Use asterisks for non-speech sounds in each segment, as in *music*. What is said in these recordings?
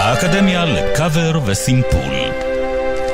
האקדמיה לקאבר וסימפול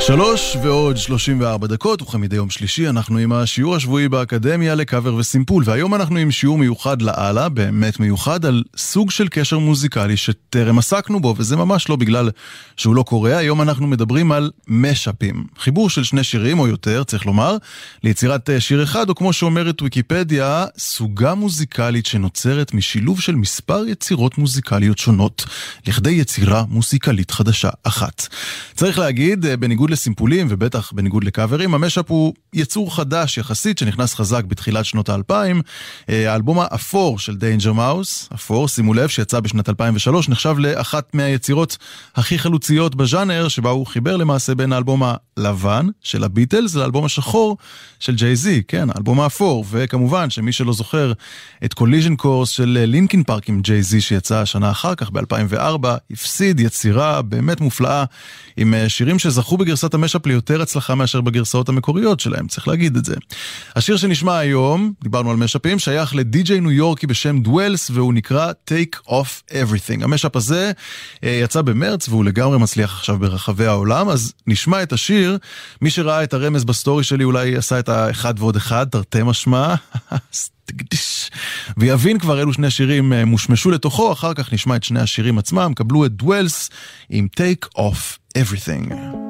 שלוש ועוד שלושים וארבע דקות, וכמדי יום שלישי אנחנו עם השיעור השבועי באקדמיה לקאבר וסימפול, והיום אנחנו עם שיעור מיוחד לאללה, באמת מיוחד, על סוג של קשר מוזיקלי שטרם עסקנו בו, וזה ממש לא בגלל שהוא לא קורה, היום אנחנו מדברים על משאפים. חיבור של שני שירים או יותר, צריך לומר, ליצירת אה, שיר אחד, או כמו שאומרת ויקיפדיה, סוגה מוזיקלית שנוצרת משילוב של מספר יצירות מוזיקליות שונות, לכדי יצירה מוזיקלית חדשה אחת. צריך להגיד, אה, בניגוד לסימפולים, ובטח בניגוד לקאברים, המשאפ הוא יצור חדש יחסית שנכנס חזק בתחילת שנות האלפיים. אה, האלבום האפור של דיינג'ר מאוס, אפור, שימו לב, שיצא בשנת 2003, נחשב לאחת מהיצירות הכי חלוציות בז'אנר, שבה הוא חיבר למעשה בין האלבום הלבן של הביטלס לאלבום השחור של ג'יי-זי, כן, האלבום האפור, וכמובן שמי שלא זוכר את קוליז'ן קורס של לינקין פארק עם ג'יי-זי שיצא שנה אחר כך, ב-2004, הפסיד יצירה באמת מופלאה עם אה, שירים שזכו בגרסת המשאפ ליותר הצלחה מאשר בגרסאות המקוריות שלהם, צריך להגיד את זה. השיר שנשמע היום, דיברנו על משאפים, שייך לדי-ג'יי ניו יורקי בשם דואלס, והוא נקרא Take Off Everything. המשאפ הזה אה, יצא במרץ והוא לגמרי מצליח עכשיו ברחבי העולם, אז נשמע את השיר. מי שראה את הרמז בסטורי שלי אולי עשה את האחד ועוד אחד, תרתי משמע. *laughs* ויבין כבר אילו שני שירים אה, מושמשו לתוכו, אחר כך נשמע את שני השירים עצמם, קבלו את דואלס עם Take Off Everything.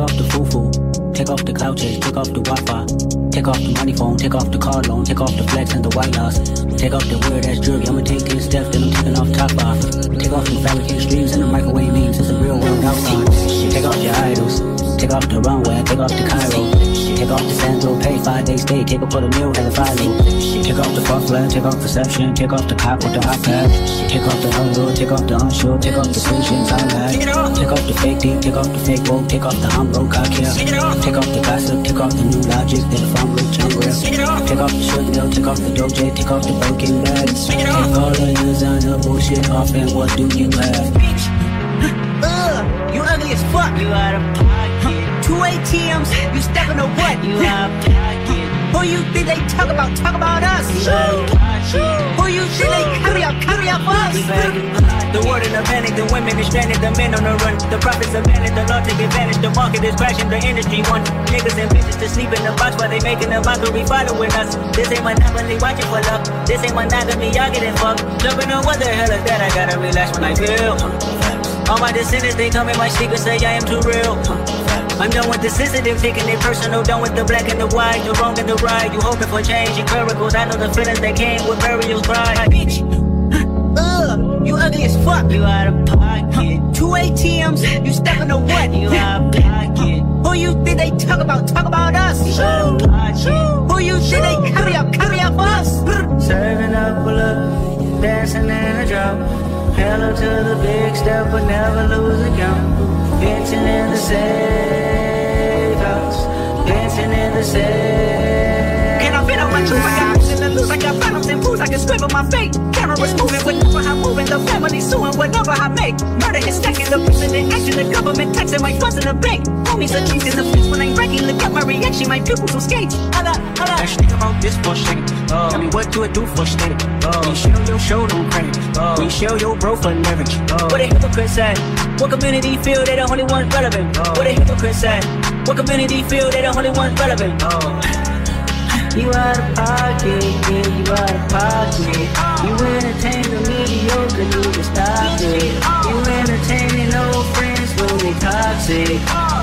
Take off the foo-foo, take off the cloud chase, take off the Wi-Fi, take off the money phone, take off the car loan, take off the flex and the white loss, take off the weird ass jewelry. I'ma take 10 steps, then I'm taking off top off. Take off the fabricated streams and the microwave memes, it's a real world outside. Take off your idols, take off the runway, take off the Cairo, take off the Sandro, pay five days stay, take a put a meal and a follow. Take off the fuck flag, take off perception, take off the cop with the iPad, take off the hustle, take off the unsure, take off the patience I had, take off the fake deep, take off the fake woke, take off the I'm broke, I care. Take off the gossip, take off the new logic, that if I'm rich, I'm real. Take off the sugar mill, take off the doje, take off the broken bags. Take all the designer bullshit off and what do you have? Ugh, you ugly as fuck. You out of pocket. Two ATMs, you stepping on what? You out of pocket. Who you think they talk about? Talk about us. You out of pocket. Who you think they carry out? Carry out for us. We back. The world in a panic, the women is stranded, the men on the run. The profits are vanished, the law take advantage. The market is crashing, the industry won. Niggas and bitches to sleep in the box while they making a mockery following us. This ain't monopoly, watching for luck. This ain't monogamy, y'all getting fucked. Jumping on what the hell is that? I gotta relax when I feel. All my descendants, they come in my sleep and say I am too real. I'm done with the sensitive, taking it personal. Done with the black and the white, the wrong and the right. You hoping for change and miracles. I know the feelings that came with burial cry. Bitch. Ugh, you ugly as fuck. You out of pocket. Two ATMs, you stepping on what? You out of pocket. Who you think they talk about? Talk about us. You out of pocket. Who you think they carry out? Carry out for us. Serving up a look, dancing in a drop. Hello to the big step, but never lose a count. Venting in the safe house, dancing in the safe. And I've been on my truth, I got in the loose, I got phantoms and fools, I can on my fate. Cameras moving, whenever I'm moving, the family suing whatever I make. Murder is stacking, the president action, the government taxing my funds in the bank. Homies are in the fence when I'm wrecking, look at my reaction, my pupils will skate. Holla, holla. Let's think about this for a second. Oh. Tell me what you would do for steady. Oh. We show your show no credit. Oh. We show your bro for leverage. What a hypocrite said. What community feel they the only ones relevant? What a hypocrite said. What community feel they the only ones relevant? *laughs* You out of pocket, yeah, you out of pocket. You entertain the mediocre, need to stop it. You entertaining old friends when they toxic.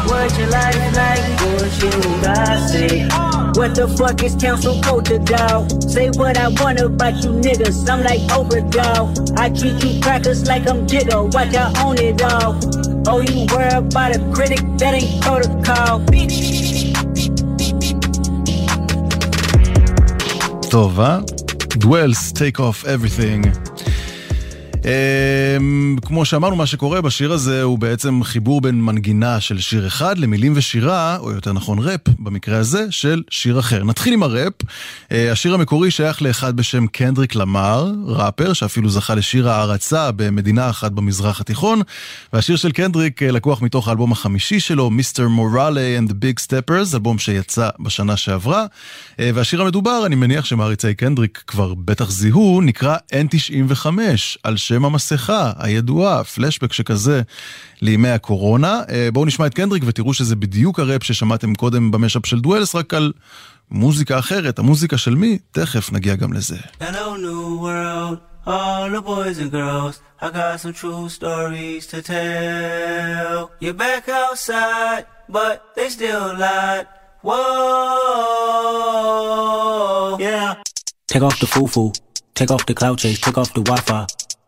What your life like, bullshit and gossip. What the fuck is council culture, dog? Say what I want about you niggas. I'm like Oprah, dog. I treat you crackers like I'm Jigga. Watch I own it all. Oh, you worry about a critic? That ain't protocol, bitch. טוב, אה? דואלס, take off everything. Um, כמו שאמרנו, מה שקורה בשיר הזה הוא בעצם חיבור בין מנגינה של שיר אחד למילים ושירה, או יותר נכון ראפ, במקרה הזה, של שיר אחר. נתחיל עם הראפ. Uh, השיר המקורי שייך לאחד בשם קנדריק למר, ראפר, שאפילו זכה לשיר הערצה במדינה אחת במזרח התיכון, והשיר של קנדריק uh, לקוח מתוך האלבום החמישי שלו, מיסטר מוראלה and the Big Steppers, אלבום שיצא בשנה שעברה, uh, והשיר המדובר, אני מניח שמעריצי קנדריק כבר בטח זיהו, נקרא N95, על שם בשם המסכה הידועה, פלשבק שכזה לימי הקורונה. אה, בואו נשמע את קנדריק ותראו שזה בדיוק הראפ ששמעתם קודם במשאפ של דואלס, רק על מוזיקה אחרת. המוזיקה של מי? תכף נגיע גם לזה. Hello, new world, all the boys and girls. I got some true stories to tell. You're back outside, but they still lied. Whoa, yeah. Take off the foo-foo. Take off the cloud chase. Take off the Wi-Fi.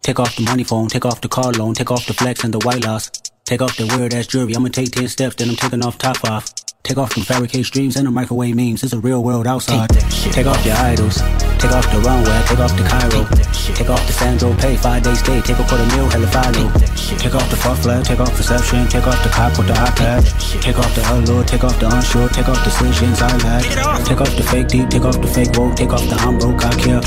Take off the money phone. Take off the car loan. Take off the flex and the white loss. Take off the weird ass jewelry. I'ma take 10 steps, then I'm taking off top off. Take off them fabricate streams and the microwave memes. It's a real world outside. Take off your idols. Take off the runway. Take off the Cairo. Take off the Sandro Pay. Five days stay. Take a quarter meal. Hella follow. Take off the fuck flag. Take off perception. Take off the cop with the iPad. Take off the allure. Take off the unsure. Take off decisions I lack. Take off the fake deep. Take off the fake woke. Take off the I'm broke. I care.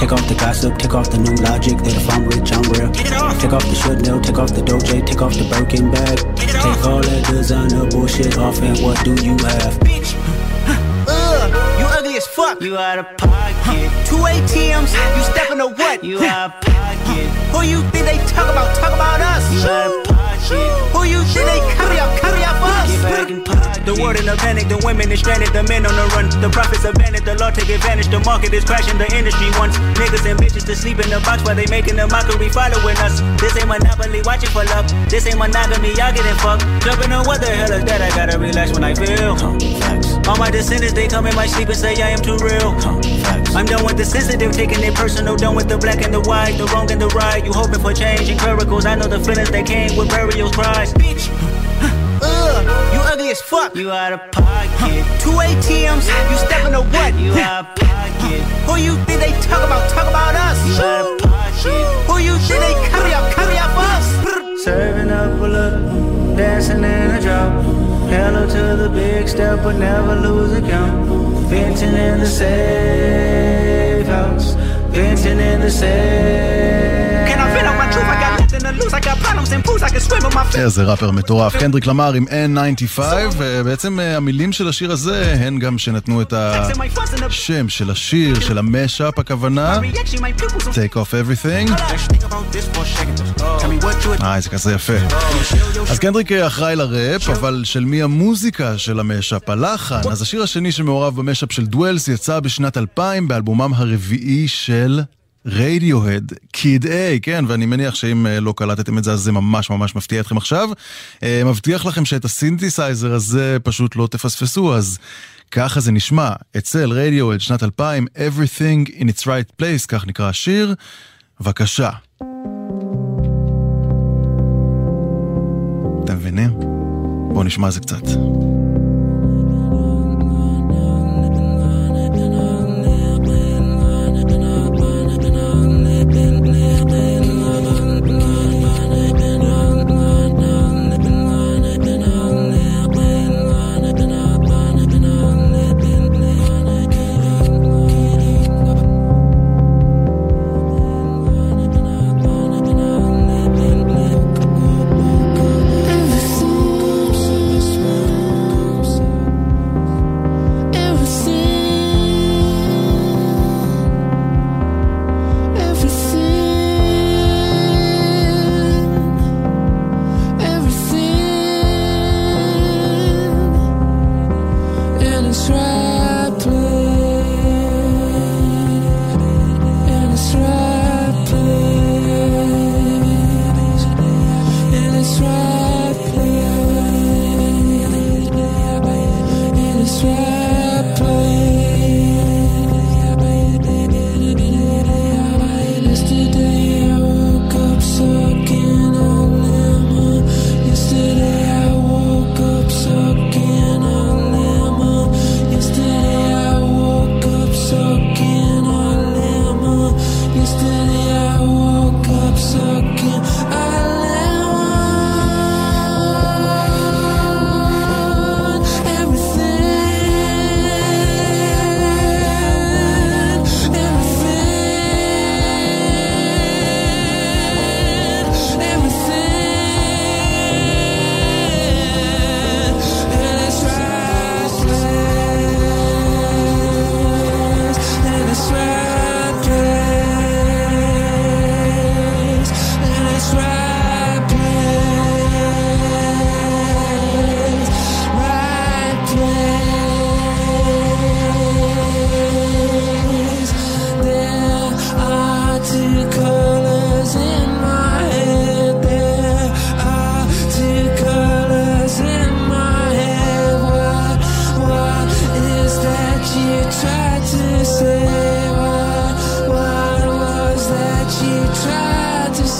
Take off the gossip. Take off the new logic. That if I'm rich, I'm real. Take off the should know. Take off the doje. Take off the Birkin bag. Take all that designer bullshit off and what do you have? Ugh, you ugly as fuck. You out of pocket. Two ATMs, you stepping to what? You out of pocket. Who you think they talk about? Talk about us. You The word in a panic, the women is stranded, the men on the run. The profits abandoned, the law take advantage. The market is crashing, the industry wants niggas and bitches to sleep in the box while they making a mockery following us. This ain't monopoly, watching for luck. This ain't monogamy, y'all getting fucked. Jumping on what the hell is that? I gotta relax when I feel. All my descendants, they come in my sleep and say I am too real. I'm done with the sensitive, taking it personal. Done with the black and the white, the wrong and the right. You hoping for change and miracles. I know the feelings that came with burial cries. Bitch. *laughs* You ugly as fuck. You out of pocket. Two ATMs, you stepping to what? You out of pocket. Who you think they talk about? Talk about us. You out of pocket. Who you think they carry up? Carry up us. Serving up a look, dancing in a drop. Hello to the big step, but never lose a count. Venting in the safe house. Venting in the safe. איזה ראפר מטורף, קנדריק למר עם N95, ובעצם אה, המילים של השיר הזה הן גם שנתנו את השם של השיר, של המשאפ הכוונה, Take off everything. Would אה, זה כזה יפה. אז קנדריק אה, אחראי לראפ, אבל של מי המוזיקה של המשאפ, הלחן? אז השיר השני שמעורב במשאפ של דואלס יצא בשנת 2000 באלבומם הרביעי של רדיוהד, קיד איי, כן, ואני מניח שאם אה, לא קלטתם את זה אז זה ממש ממש מפתיע אתכם עכשיו. אה, מבטיח לכם שאת הסינתסייזר הזה פשוט לא תפספסו, אז ככה זה נשמע אצל רדיוהד שנת 2000, Everything in its right place, כך נקרא השיר. בבקשה. אתם מבינים? בואו נשמע זה קצת.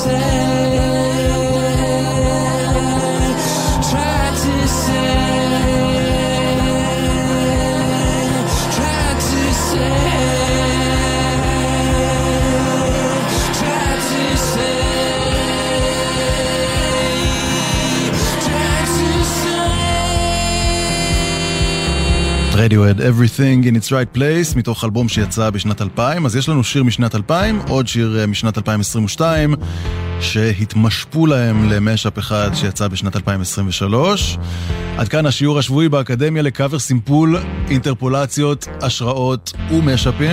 say. רדיואד, Everything in its right place, מתוך אלבום שיצא בשנת 2000. אז יש לנו שיר משנת 2000, עוד שיר אה, משנת 2022, שהתמשפו להם למשאפ אחד שיצא בשנת 2023. עד כאן השיעור השבועי באקדמיה לקאבר סימפול, אינטרפולציות, השראות ומשאפים.